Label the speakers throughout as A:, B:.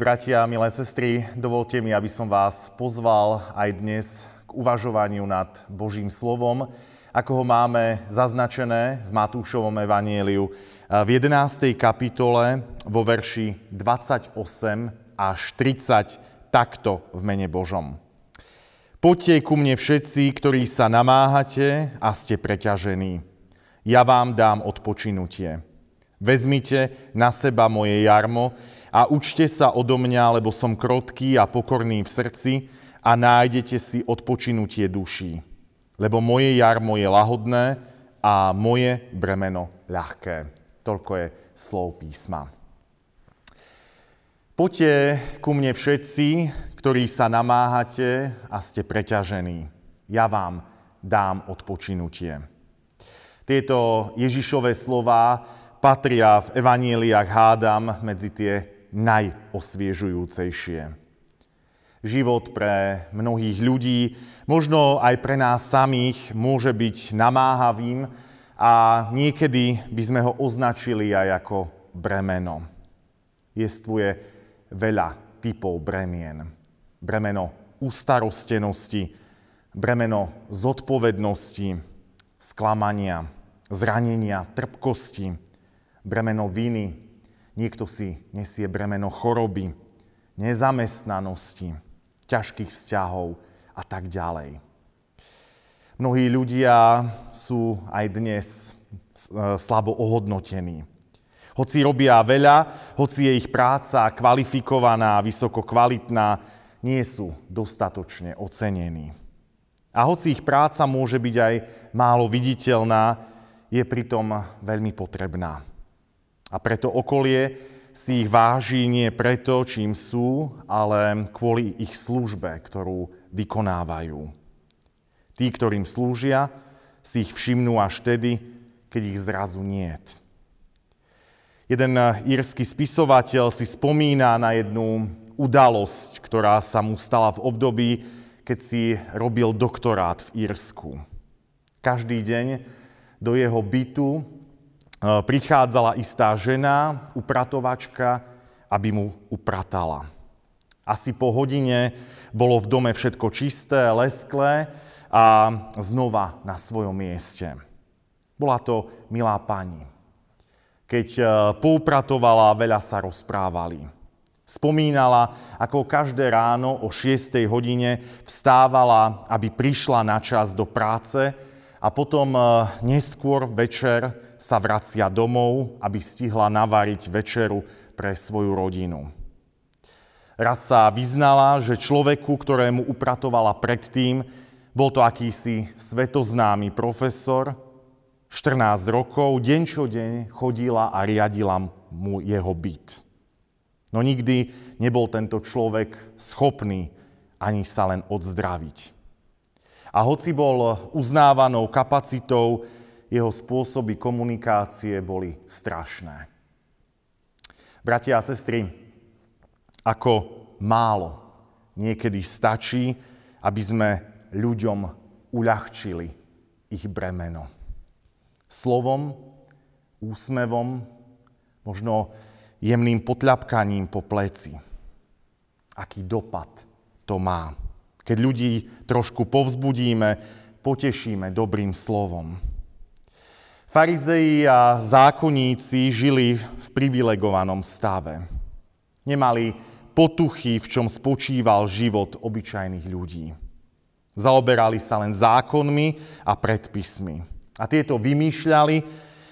A: Bratia, milé sestry, dovolte mi, aby som vás pozval aj dnes k uvažovaniu nad Božím slovom, ako ho máme zaznačené v Matúšovom evanieliu v 11. kapitole vo verši 28 až 30 takto v mene Božom. Poďte ku mne všetci, ktorí sa namáhate a ste preťažení. Ja vám dám odpočinutie. Vezmite na seba moje jarmo a učte sa odo mňa, lebo som krotký a pokorný v srdci a nájdete si odpočinutie duší. Lebo moje jarmo je lahodné a moje bremeno ľahké. Toľko je slov písma. Poďte ku mne všetci, ktorí sa namáhate a ste preťažení. Ja vám dám odpočinutie. Tieto Ježišové slova patria v evaníliách hádam medzi tie najosviežujúcejšie. Život pre mnohých ľudí, možno aj pre nás samých, môže byť namáhavým a niekedy by sme ho označili aj ako bremeno. Jestvuje veľa typov bremien. Bremeno ustarostenosti, bremeno zodpovednosti, sklamania, zranenia, trpkosti, bremeno viny, niekto si nesie bremeno choroby, nezamestnanosti, ťažkých vzťahov a tak ďalej. Mnohí ľudia sú aj dnes e, slabo ohodnotení. Hoci robia veľa, hoci je ich práca kvalifikovaná, vysoko kvalitná, nie sú dostatočne ocenení. A hoci ich práca môže byť aj málo viditeľná, je pritom veľmi potrebná. A preto okolie si ich váži nie preto, čím sú, ale kvôli ich službe, ktorú vykonávajú. Tí, ktorým slúžia, si ich všimnú až tedy, keď ich zrazu niet. Jeden írsky spisovateľ si spomína na jednu udalosť, ktorá sa mu stala v období, keď si robil doktorát v Írsku. Každý deň do jeho bytu prichádzala istá žena, upratovačka, aby mu upratala. Asi po hodine bolo v dome všetko čisté, lesklé a znova na svojom mieste. Bola to milá pani. Keď e, poupratovala, veľa sa rozprávali. Spomínala, ako každé ráno o 6. hodine vstávala, aby prišla na čas do práce a potom e, neskôr večer sa vracia domov, aby stihla navariť večeru pre svoju rodinu. Raz sa vyznala, že človeku, ktorému upratovala predtým, bol to akýsi svetoznámy profesor, 14 rokov, deň čo deň chodila a riadila mu jeho byt. No nikdy nebol tento človek schopný ani sa len odzdraviť. A hoci bol uznávanou kapacitou, jeho spôsoby komunikácie boli strašné. Bratia a sestry, ako málo niekedy stačí, aby sme ľuďom uľahčili ich bremeno. Slovom, úsmevom, možno jemným potľapkaním po pleci. Aký dopad to má. Keď ľudí trošku povzbudíme, potešíme dobrým slovom. Farizeji a zákonníci žili v privilegovanom stave. Nemali potuchy, v čom spočíval život obyčajných ľudí. Zaoberali sa len zákonmi a predpismi. A tieto vymýšľali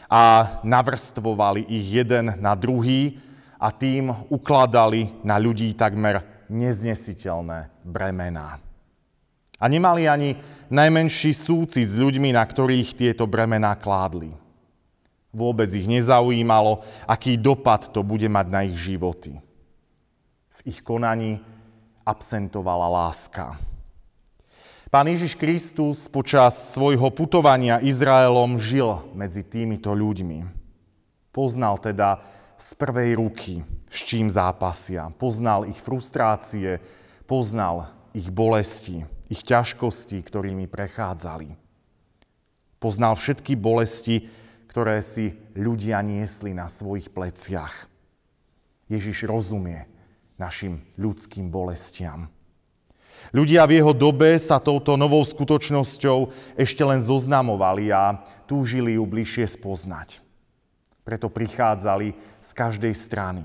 A: a navrstvovali ich jeden na druhý a tým ukladali na ľudí takmer neznesiteľné bremená. A nemali ani najmenší súcit s ľuďmi, na ktorých tieto bremená kládli. Vôbec ich nezaujímalo, aký dopad to bude mať na ich životy. V ich konaní absentovala láska. Pán Ježiš Kristus počas svojho putovania Izraelom žil medzi týmito ľuďmi. Poznal teda z prvej ruky, s čím zápasia. Poznal ich frustrácie, poznal ich bolesti ich ťažkosti, ktorými prechádzali. Poznal všetky bolesti, ktoré si ľudia niesli na svojich pleciach. Ježiš rozumie našim ľudským bolestiam. Ľudia v jeho dobe sa touto novou skutočnosťou ešte len zoznamovali a túžili ju bližšie spoznať. Preto prichádzali z každej strany.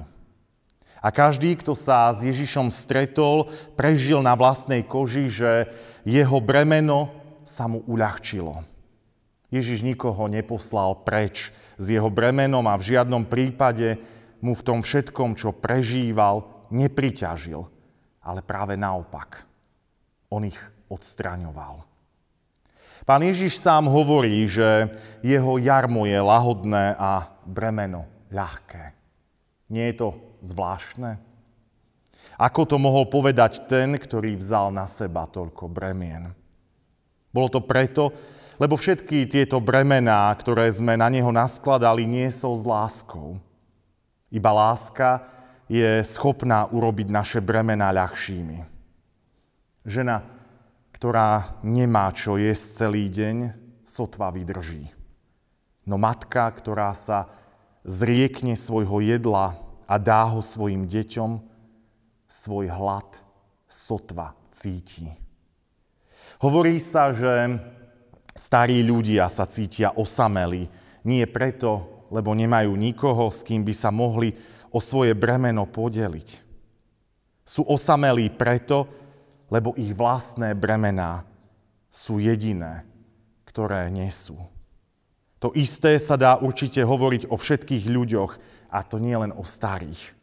A: A každý, kto sa s Ježišom stretol, prežil na vlastnej koži, že jeho bremeno sa mu uľahčilo. Ježiš nikoho neposlal preč s jeho bremenom a v žiadnom prípade mu v tom všetkom, čo prežíval, nepriťažil, ale práve naopak. On ich odstraňoval. Pán Ježiš sám hovorí, že jeho jarmo je lahodné a bremeno ľahké. Nie je to zvláštne? Ako to mohol povedať ten, ktorý vzal na seba toľko bremien? Bolo to preto, lebo všetky tieto bremená, ktoré sme na neho naskladali, nie sú s láskou. Iba láska je schopná urobiť naše bremená ľahšími. Žena, ktorá nemá čo jesť celý deň, sotva vydrží. No matka, ktorá sa zriekne svojho jedla a dá ho svojim deťom, svoj hlad sotva cíti. Hovorí sa, že starí ľudia sa cítia osameli, nie preto, lebo nemajú nikoho, s kým by sa mohli o svoje bremeno podeliť. Sú osamelí preto, lebo ich vlastné bremená sú jediné, ktoré nesú. To isté sa dá určite hovoriť o všetkých ľuďoch, a to nie len o starých.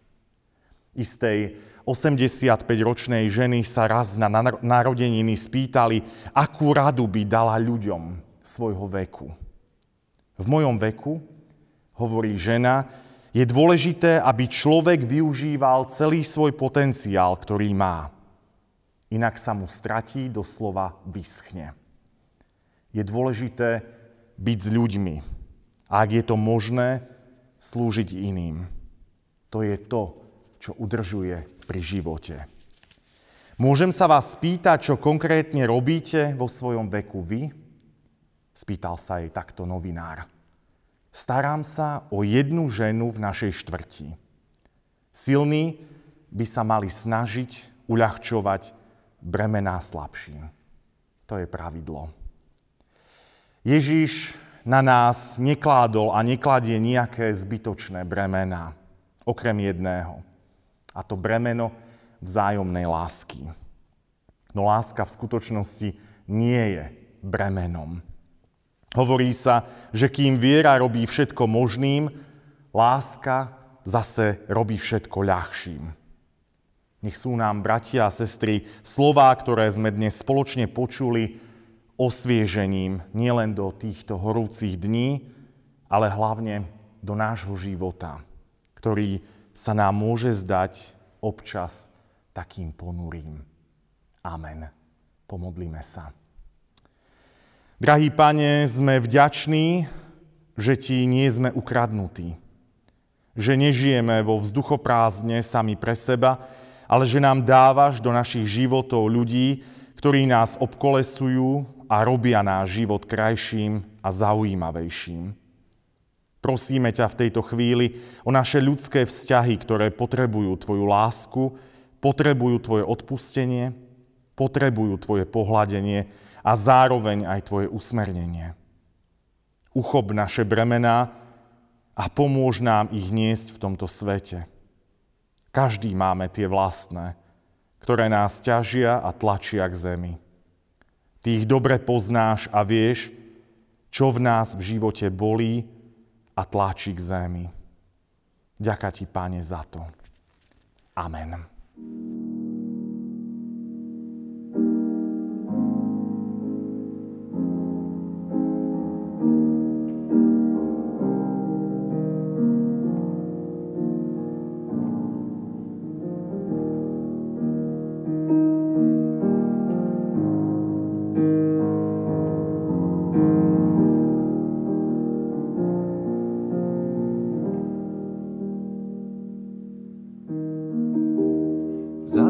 A: Istej 85-ročnej ženy sa raz na narodeniny spýtali, akú radu by dala ľuďom svojho veku. V mojom veku, hovorí žena, je dôležité, aby človek využíval celý svoj potenciál, ktorý má inak sa mu stratí, doslova vyschne. Je dôležité byť s ľuďmi a ak je to možné, slúžiť iným. To je to, čo udržuje pri živote. Môžem sa vás spýtať, čo konkrétne robíte vo svojom veku vy? Spýtal sa jej takto novinár. Starám sa o jednu ženu v našej štvrti. Silní by sa mali snažiť uľahčovať bremená slabším. To je pravidlo. Ježíš na nás nekládol a nekladie nejaké zbytočné bremená, okrem jedného. A to bremeno vzájomnej lásky. No láska v skutočnosti nie je bremenom. Hovorí sa, že kým viera robí všetko možným, láska zase robí všetko ľahším. Nech sú nám, bratia a sestry, slová, ktoré sme dnes spoločne počuli, osviežením nielen do týchto horúcich dní, ale hlavne do nášho života, ktorý sa nám môže zdať občas takým ponurým. Amen. Pomodlíme sa. Drahý pane, sme vďační, že ti nie sme ukradnutí, že nežijeme vo vzduchoprázdne sami pre seba, ale že nám dávaš do našich životov ľudí, ktorí nás obkolesujú a robia náš život krajším a zaujímavejším. Prosíme ťa v tejto chvíli o naše ľudské vzťahy, ktoré potrebujú Tvoju lásku, potrebujú Tvoje odpustenie, potrebujú Tvoje pohľadenie a zároveň aj Tvoje usmernenie. Uchop naše bremená a pomôž nám ich niesť v tomto svete. Každý máme tie vlastné, ktoré nás ťažia a tlačia k zemi. Ty ich dobre poznáš a vieš, čo v nás v živote bolí a tlačí k zemi. Ďaká ti, Pane, za to. Amen.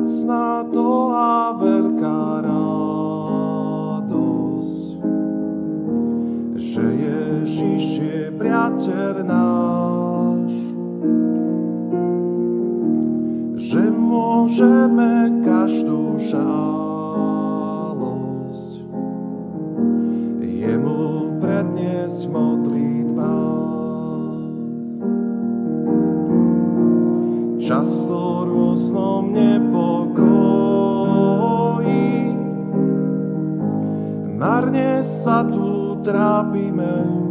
B: Vzácná to a veľká radosť, že Ježiš je priateľ náš, že môžeme každú šať Často rôznom nepokoji marne sa tu trápime.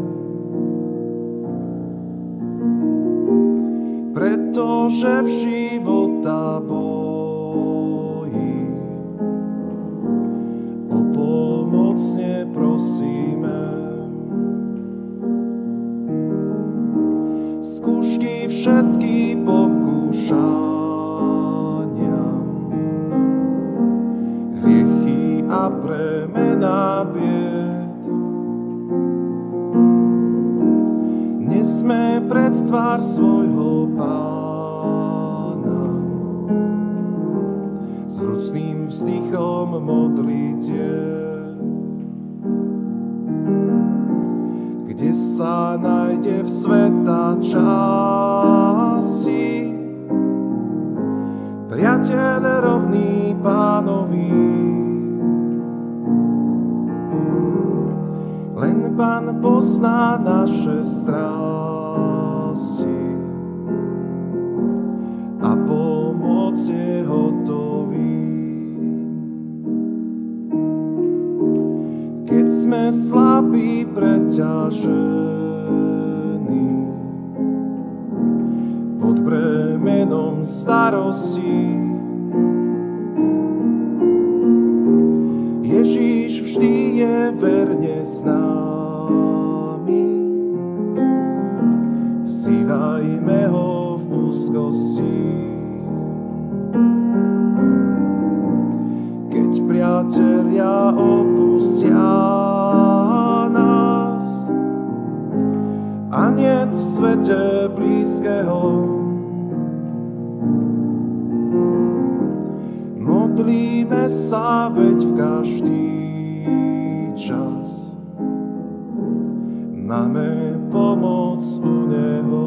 B: pretože v života bojí tvár svojho pána. S vrúcným vzdychom modlite, kde sa nájde v sveta časti. Priateľ rovný pánovi, len pán pozná naše strasti. Preťažení pod bremenom starosti. Ježíš vždy je verne s nami, vzývajme ho v úzkosti. Keď priatelia opustia niet v svete blízkeho. Modlíme sa veď v každý čas. Máme pomoc u Neho.